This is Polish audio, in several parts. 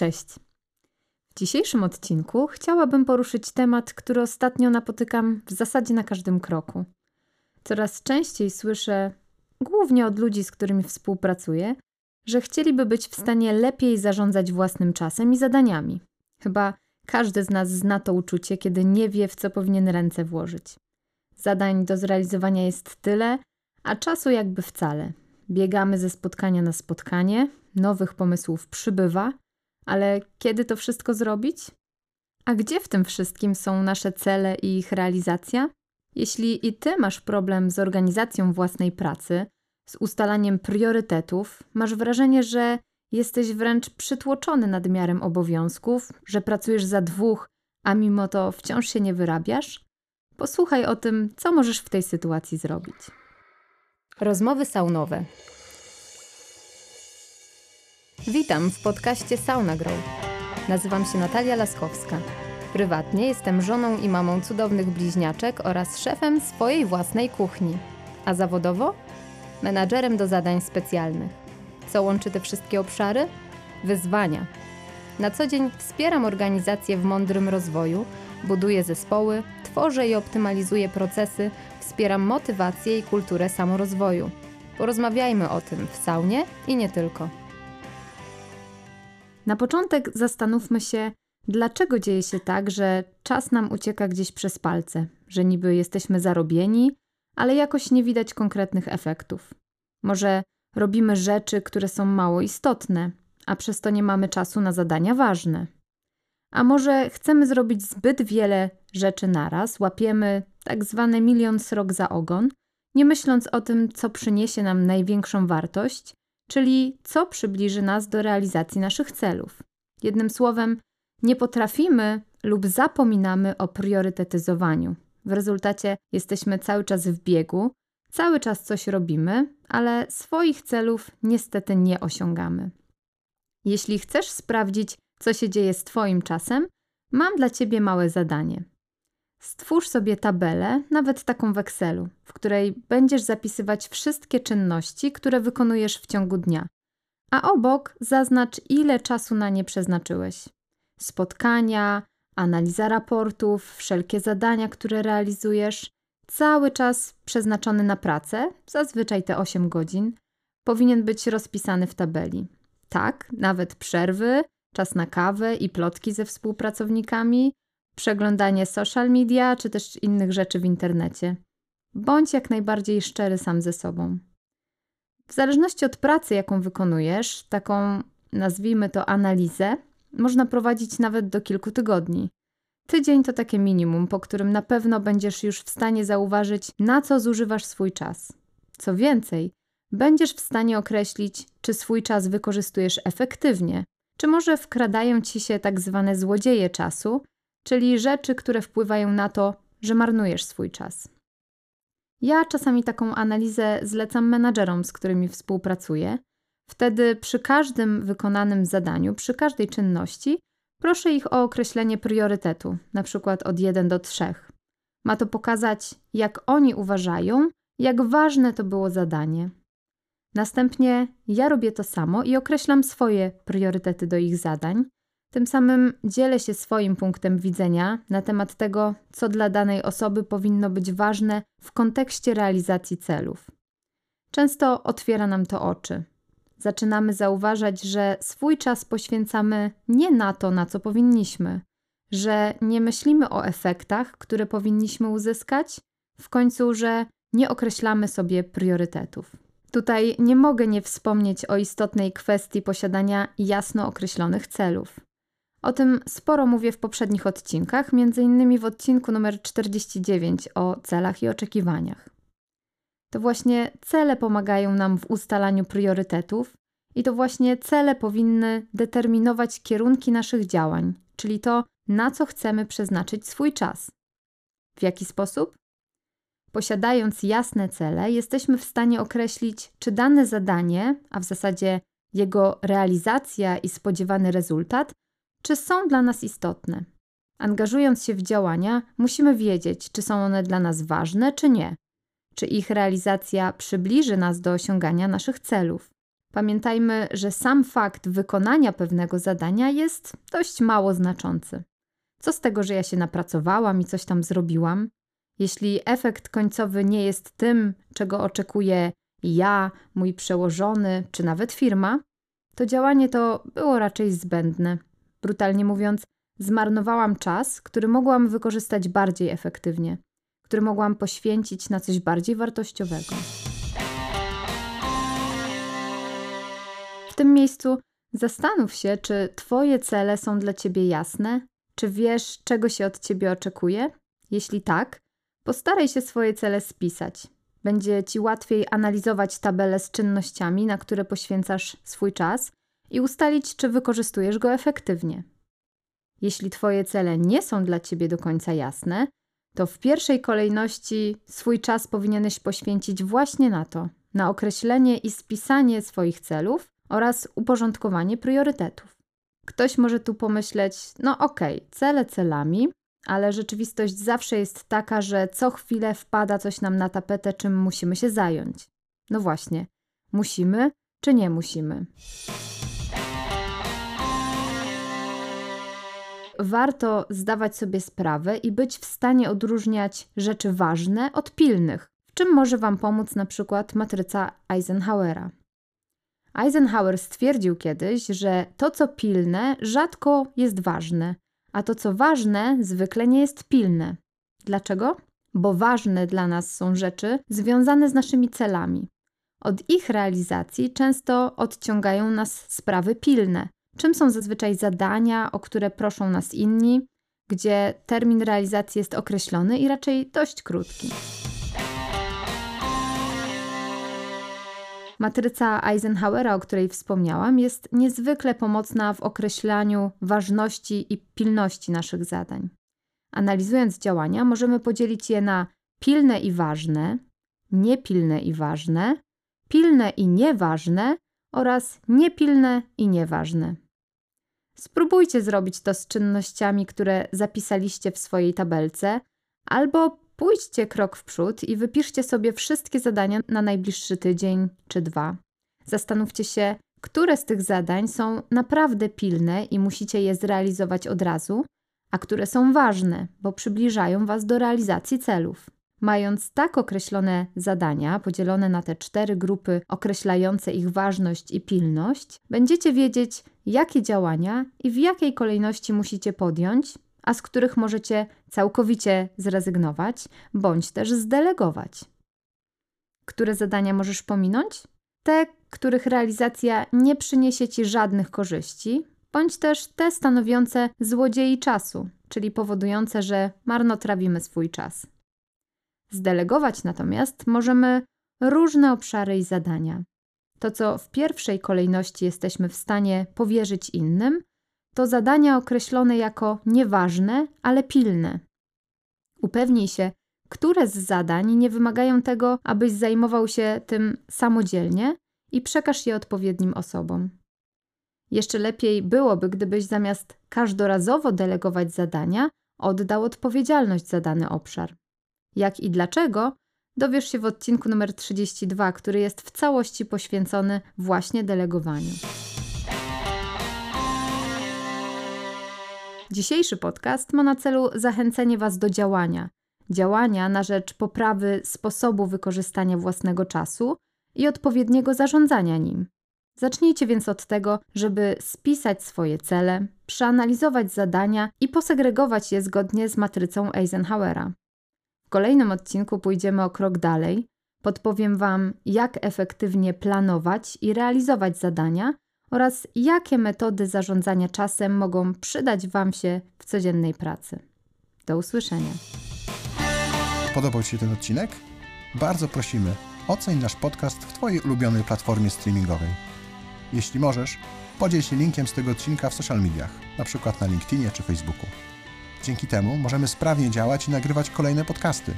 Cześć. W dzisiejszym odcinku chciałabym poruszyć temat, który ostatnio napotykam w zasadzie na każdym kroku. Coraz częściej słyszę, głównie od ludzi, z którymi współpracuję, że chcieliby być w stanie lepiej zarządzać własnym czasem i zadaniami. Chyba każdy z nas zna to uczucie, kiedy nie wie, w co powinien ręce włożyć. Zadań do zrealizowania jest tyle, a czasu jakby wcale. Biegamy ze spotkania na spotkanie, nowych pomysłów przybywa, ale kiedy to wszystko zrobić? A gdzie w tym wszystkim są nasze cele i ich realizacja? Jeśli i ty masz problem z organizacją własnej pracy, z ustalaniem priorytetów, masz wrażenie, że jesteś wręcz przytłoczony nadmiarem obowiązków, że pracujesz za dwóch, a mimo to wciąż się nie wyrabiasz, posłuchaj o tym, co możesz w tej sytuacji zrobić. Rozmowy saunowe. Witam w podcaście Sauna Grow. Nazywam się Natalia Laskowska. Prywatnie jestem żoną i mamą cudownych bliźniaczek oraz szefem swojej własnej kuchni. A zawodowo? Menadżerem do zadań specjalnych. Co łączy te wszystkie obszary? Wyzwania. Na co dzień wspieram organizacje w mądrym rozwoju, buduję zespoły, tworzę i optymalizuję procesy, wspieram motywację i kulturę samorozwoju. Porozmawiajmy o tym w saunie i nie tylko. Na początek zastanówmy się, dlaczego dzieje się tak, że czas nam ucieka gdzieś przez palce, że niby jesteśmy zarobieni, ale jakoś nie widać konkretnych efektów. Może robimy rzeczy, które są mało istotne, a przez to nie mamy czasu na zadania ważne. A może chcemy zrobić zbyt wiele rzeczy naraz, łapiemy tak zwany milion srok za ogon, nie myśląc o tym, co przyniesie nam największą wartość, czyli co przybliży nas do realizacji naszych celów. Jednym słowem, nie potrafimy lub zapominamy o priorytetyzowaniu. W rezultacie jesteśmy cały czas w biegu, cały czas coś robimy, ale swoich celów niestety nie osiągamy. Jeśli chcesz sprawdzić, co się dzieje z Twoim czasem, mam dla Ciebie małe zadanie. Stwórz sobie tabelę, nawet taką w Excelu, w której będziesz zapisywać wszystkie czynności, które wykonujesz w ciągu dnia, a obok zaznacz, ile czasu na nie przeznaczyłeś. Spotkania, analiza raportów, wszelkie zadania, które realizujesz, cały czas przeznaczony na pracę, zazwyczaj te 8 godzin, powinien być rozpisany w tabeli. Tak, nawet przerwy, czas na kawę i plotki ze współpracownikami, przeglądanie social media czy też innych rzeczy w internecie. Bądź jak najbardziej szczery sam ze sobą. W zależności od pracy, jaką wykonujesz, taką nazwijmy to analizę, można prowadzić nawet do kilku tygodni. Tydzień to takie minimum, po którym na pewno będziesz już w stanie zauważyć, na co zużywasz swój czas. Co więcej, będziesz w stanie określić, czy swój czas wykorzystujesz efektywnie, czy może wkradają ci się tak zwane złodzieje czasu, czyli rzeczy, które wpływają na to, że marnujesz swój czas. Ja czasami taką analizę zlecam menadżerom, z którymi współpracuję. Wtedy przy każdym wykonanym zadaniu, przy każdej czynności, proszę ich o określenie priorytetu, na przykład od 1 do 3. Ma to pokazać, jak oni uważają, jak ważne to było zadanie. Następnie ja robię to samo i określam swoje priorytety do ich zadań, tym samym dzielę się swoim punktem widzenia na temat tego, co dla danej osoby powinno być ważne w kontekście realizacji celów. Często otwiera nam to oczy. Zaczynamy zauważać, że swój czas poświęcamy nie na to, na co powinniśmy, że nie myślimy o efektach, które powinniśmy uzyskać, w końcu, że nie określamy sobie priorytetów. Tutaj nie mogę nie wspomnieć o istotnej kwestii posiadania jasno określonych celów. O tym sporo mówię w poprzednich odcinkach, m.in. w odcinku numer 49 o celach i oczekiwaniach. To właśnie cele pomagają nam w ustalaniu priorytetów i to właśnie cele powinny determinować kierunki naszych działań, czyli to, na co chcemy przeznaczyć swój czas. W jaki sposób? Posiadając jasne cele, jesteśmy w stanie określić, czy dane zadanie, a w zasadzie jego realizacja i spodziewany rezultat czy są dla nas istotne. Angażując się w działania, musimy wiedzieć, czy są one dla nas ważne, czy nie, czy ich realizacja przybliży nas do osiągania naszych celów. Pamiętajmy, że sam fakt wykonania pewnego zadania jest dość mało znaczący. Co z tego, że ja się napracowałam i coś tam zrobiłam? Jeśli efekt końcowy nie jest tym, czego oczekuje ja, mój przełożony, czy nawet firma, to działanie to było raczej zbędne. Brutalnie mówiąc, zmarnowałam czas, który mogłam wykorzystać bardziej efektywnie, który mogłam poświęcić na coś bardziej wartościowego. W tym miejscu zastanów się, czy Twoje cele są dla Ciebie jasne, czy wiesz, czego się od Ciebie oczekuje. Jeśli tak, postaraj się swoje cele spisać. Będzie Ci łatwiej analizować tabelę z czynnościami, na które poświęcasz swój czas i ustalić, czy wykorzystujesz go efektywnie. Jeśli Twoje cele nie są dla Ciebie do końca jasne, to w pierwszej kolejności swój czas powinieneś poświęcić właśnie na to, na określenie i spisanie swoich celów oraz uporządkowanie priorytetów. Ktoś może tu pomyśleć: no okej, okay, cele celami, ale rzeczywistość zawsze jest taka, że co chwilę wpada coś nam na tapetę, czym musimy się zająć. No właśnie, musimy czy nie musimy? Warto zdawać sobie sprawę i być w stanie odróżniać rzeczy ważne od pilnych, w czym może Wam pomóc na przykład matryca Eisenhowera. Eisenhower stwierdził kiedyś, że to, co pilne, rzadko jest ważne, a to, co ważne, zwykle nie jest pilne. Dlaczego? Bo ważne dla nas są rzeczy związane z naszymi celami. Od ich realizacji często odciągają nas sprawy pilne, czym są zazwyczaj zadania, o które proszą nas inni, gdzie termin realizacji jest określony i raczej dość krótki. Matryca Eisenhowera, o której wspomniałam, jest niezwykle pomocna w określaniu ważności i pilności naszych zadań. Analizując działania, możemy podzielić je na pilne i ważne, niepilne i ważne, pilne i nieważne oraz niepilne i nieważne. Spróbujcie zrobić to z czynnościami, które zapisaliście w swojej tabelce, albo Pójdźcie krok w przód i wypiszcie sobie wszystkie zadania na najbliższy tydzień czy dwa. Zastanówcie się, które z tych zadań są naprawdę pilne i musicie je zrealizować od razu, a które są ważne, bo przybliżają Was do realizacji celów. Mając tak określone zadania, podzielone na te cztery grupy określające ich ważność i pilność, będziecie wiedzieć, jakie działania i w jakiej kolejności musicie podjąć, a z których możecie całkowicie zrezygnować bądź też zdelegować. Które zadania możesz pominąć? Te, których realizacja nie przyniesie ci żadnych korzyści, bądź też te stanowiące złodziei czasu, czyli powodujące, że marnotrawimy swój czas. Zdelegować natomiast możemy różne obszary i zadania. To, co w pierwszej kolejności jesteśmy w stanie powierzyć innym, to zadania określone jako nieważne, ale pilne. Upewnij się, które z zadań nie wymagają tego, abyś zajmował się tym samodzielnie i przekaż je odpowiednim osobom. Jeszcze lepiej byłoby, gdybyś zamiast każdorazowo delegować zadania, oddał odpowiedzialność za dany obszar. Jak i dlaczego, dowiesz się w odcinku numer 32, który jest w całości poświęcony właśnie delegowaniu. Dzisiejszy podcast ma na celu zachęcenie Was do działania. Działania na rzecz poprawy sposobu wykorzystania własnego czasu i odpowiedniego zarządzania nim. Zacznijcie więc od tego, żeby spisać swoje cele, przeanalizować zadania i posegregować je zgodnie z matrycą Eisenhowera. W kolejnym odcinku pójdziemy o krok dalej. Podpowiem Wam, jak efektywnie planować i realizować zadania oraz jakie metody zarządzania czasem mogą przydać Wam się w codziennej pracy. Do usłyszenia. Podobał Ci się ten odcinek? Bardzo prosimy, oceń nasz podcast w Twojej ulubionej platformie streamingowej. Jeśli możesz, podziel się linkiem z tego odcinka w social mediach, np. na LinkedInie czy Facebooku. Dzięki temu możemy sprawnie działać i nagrywać kolejne podcasty.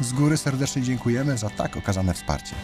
Z góry serdecznie dziękujemy za tak okazane wsparcie.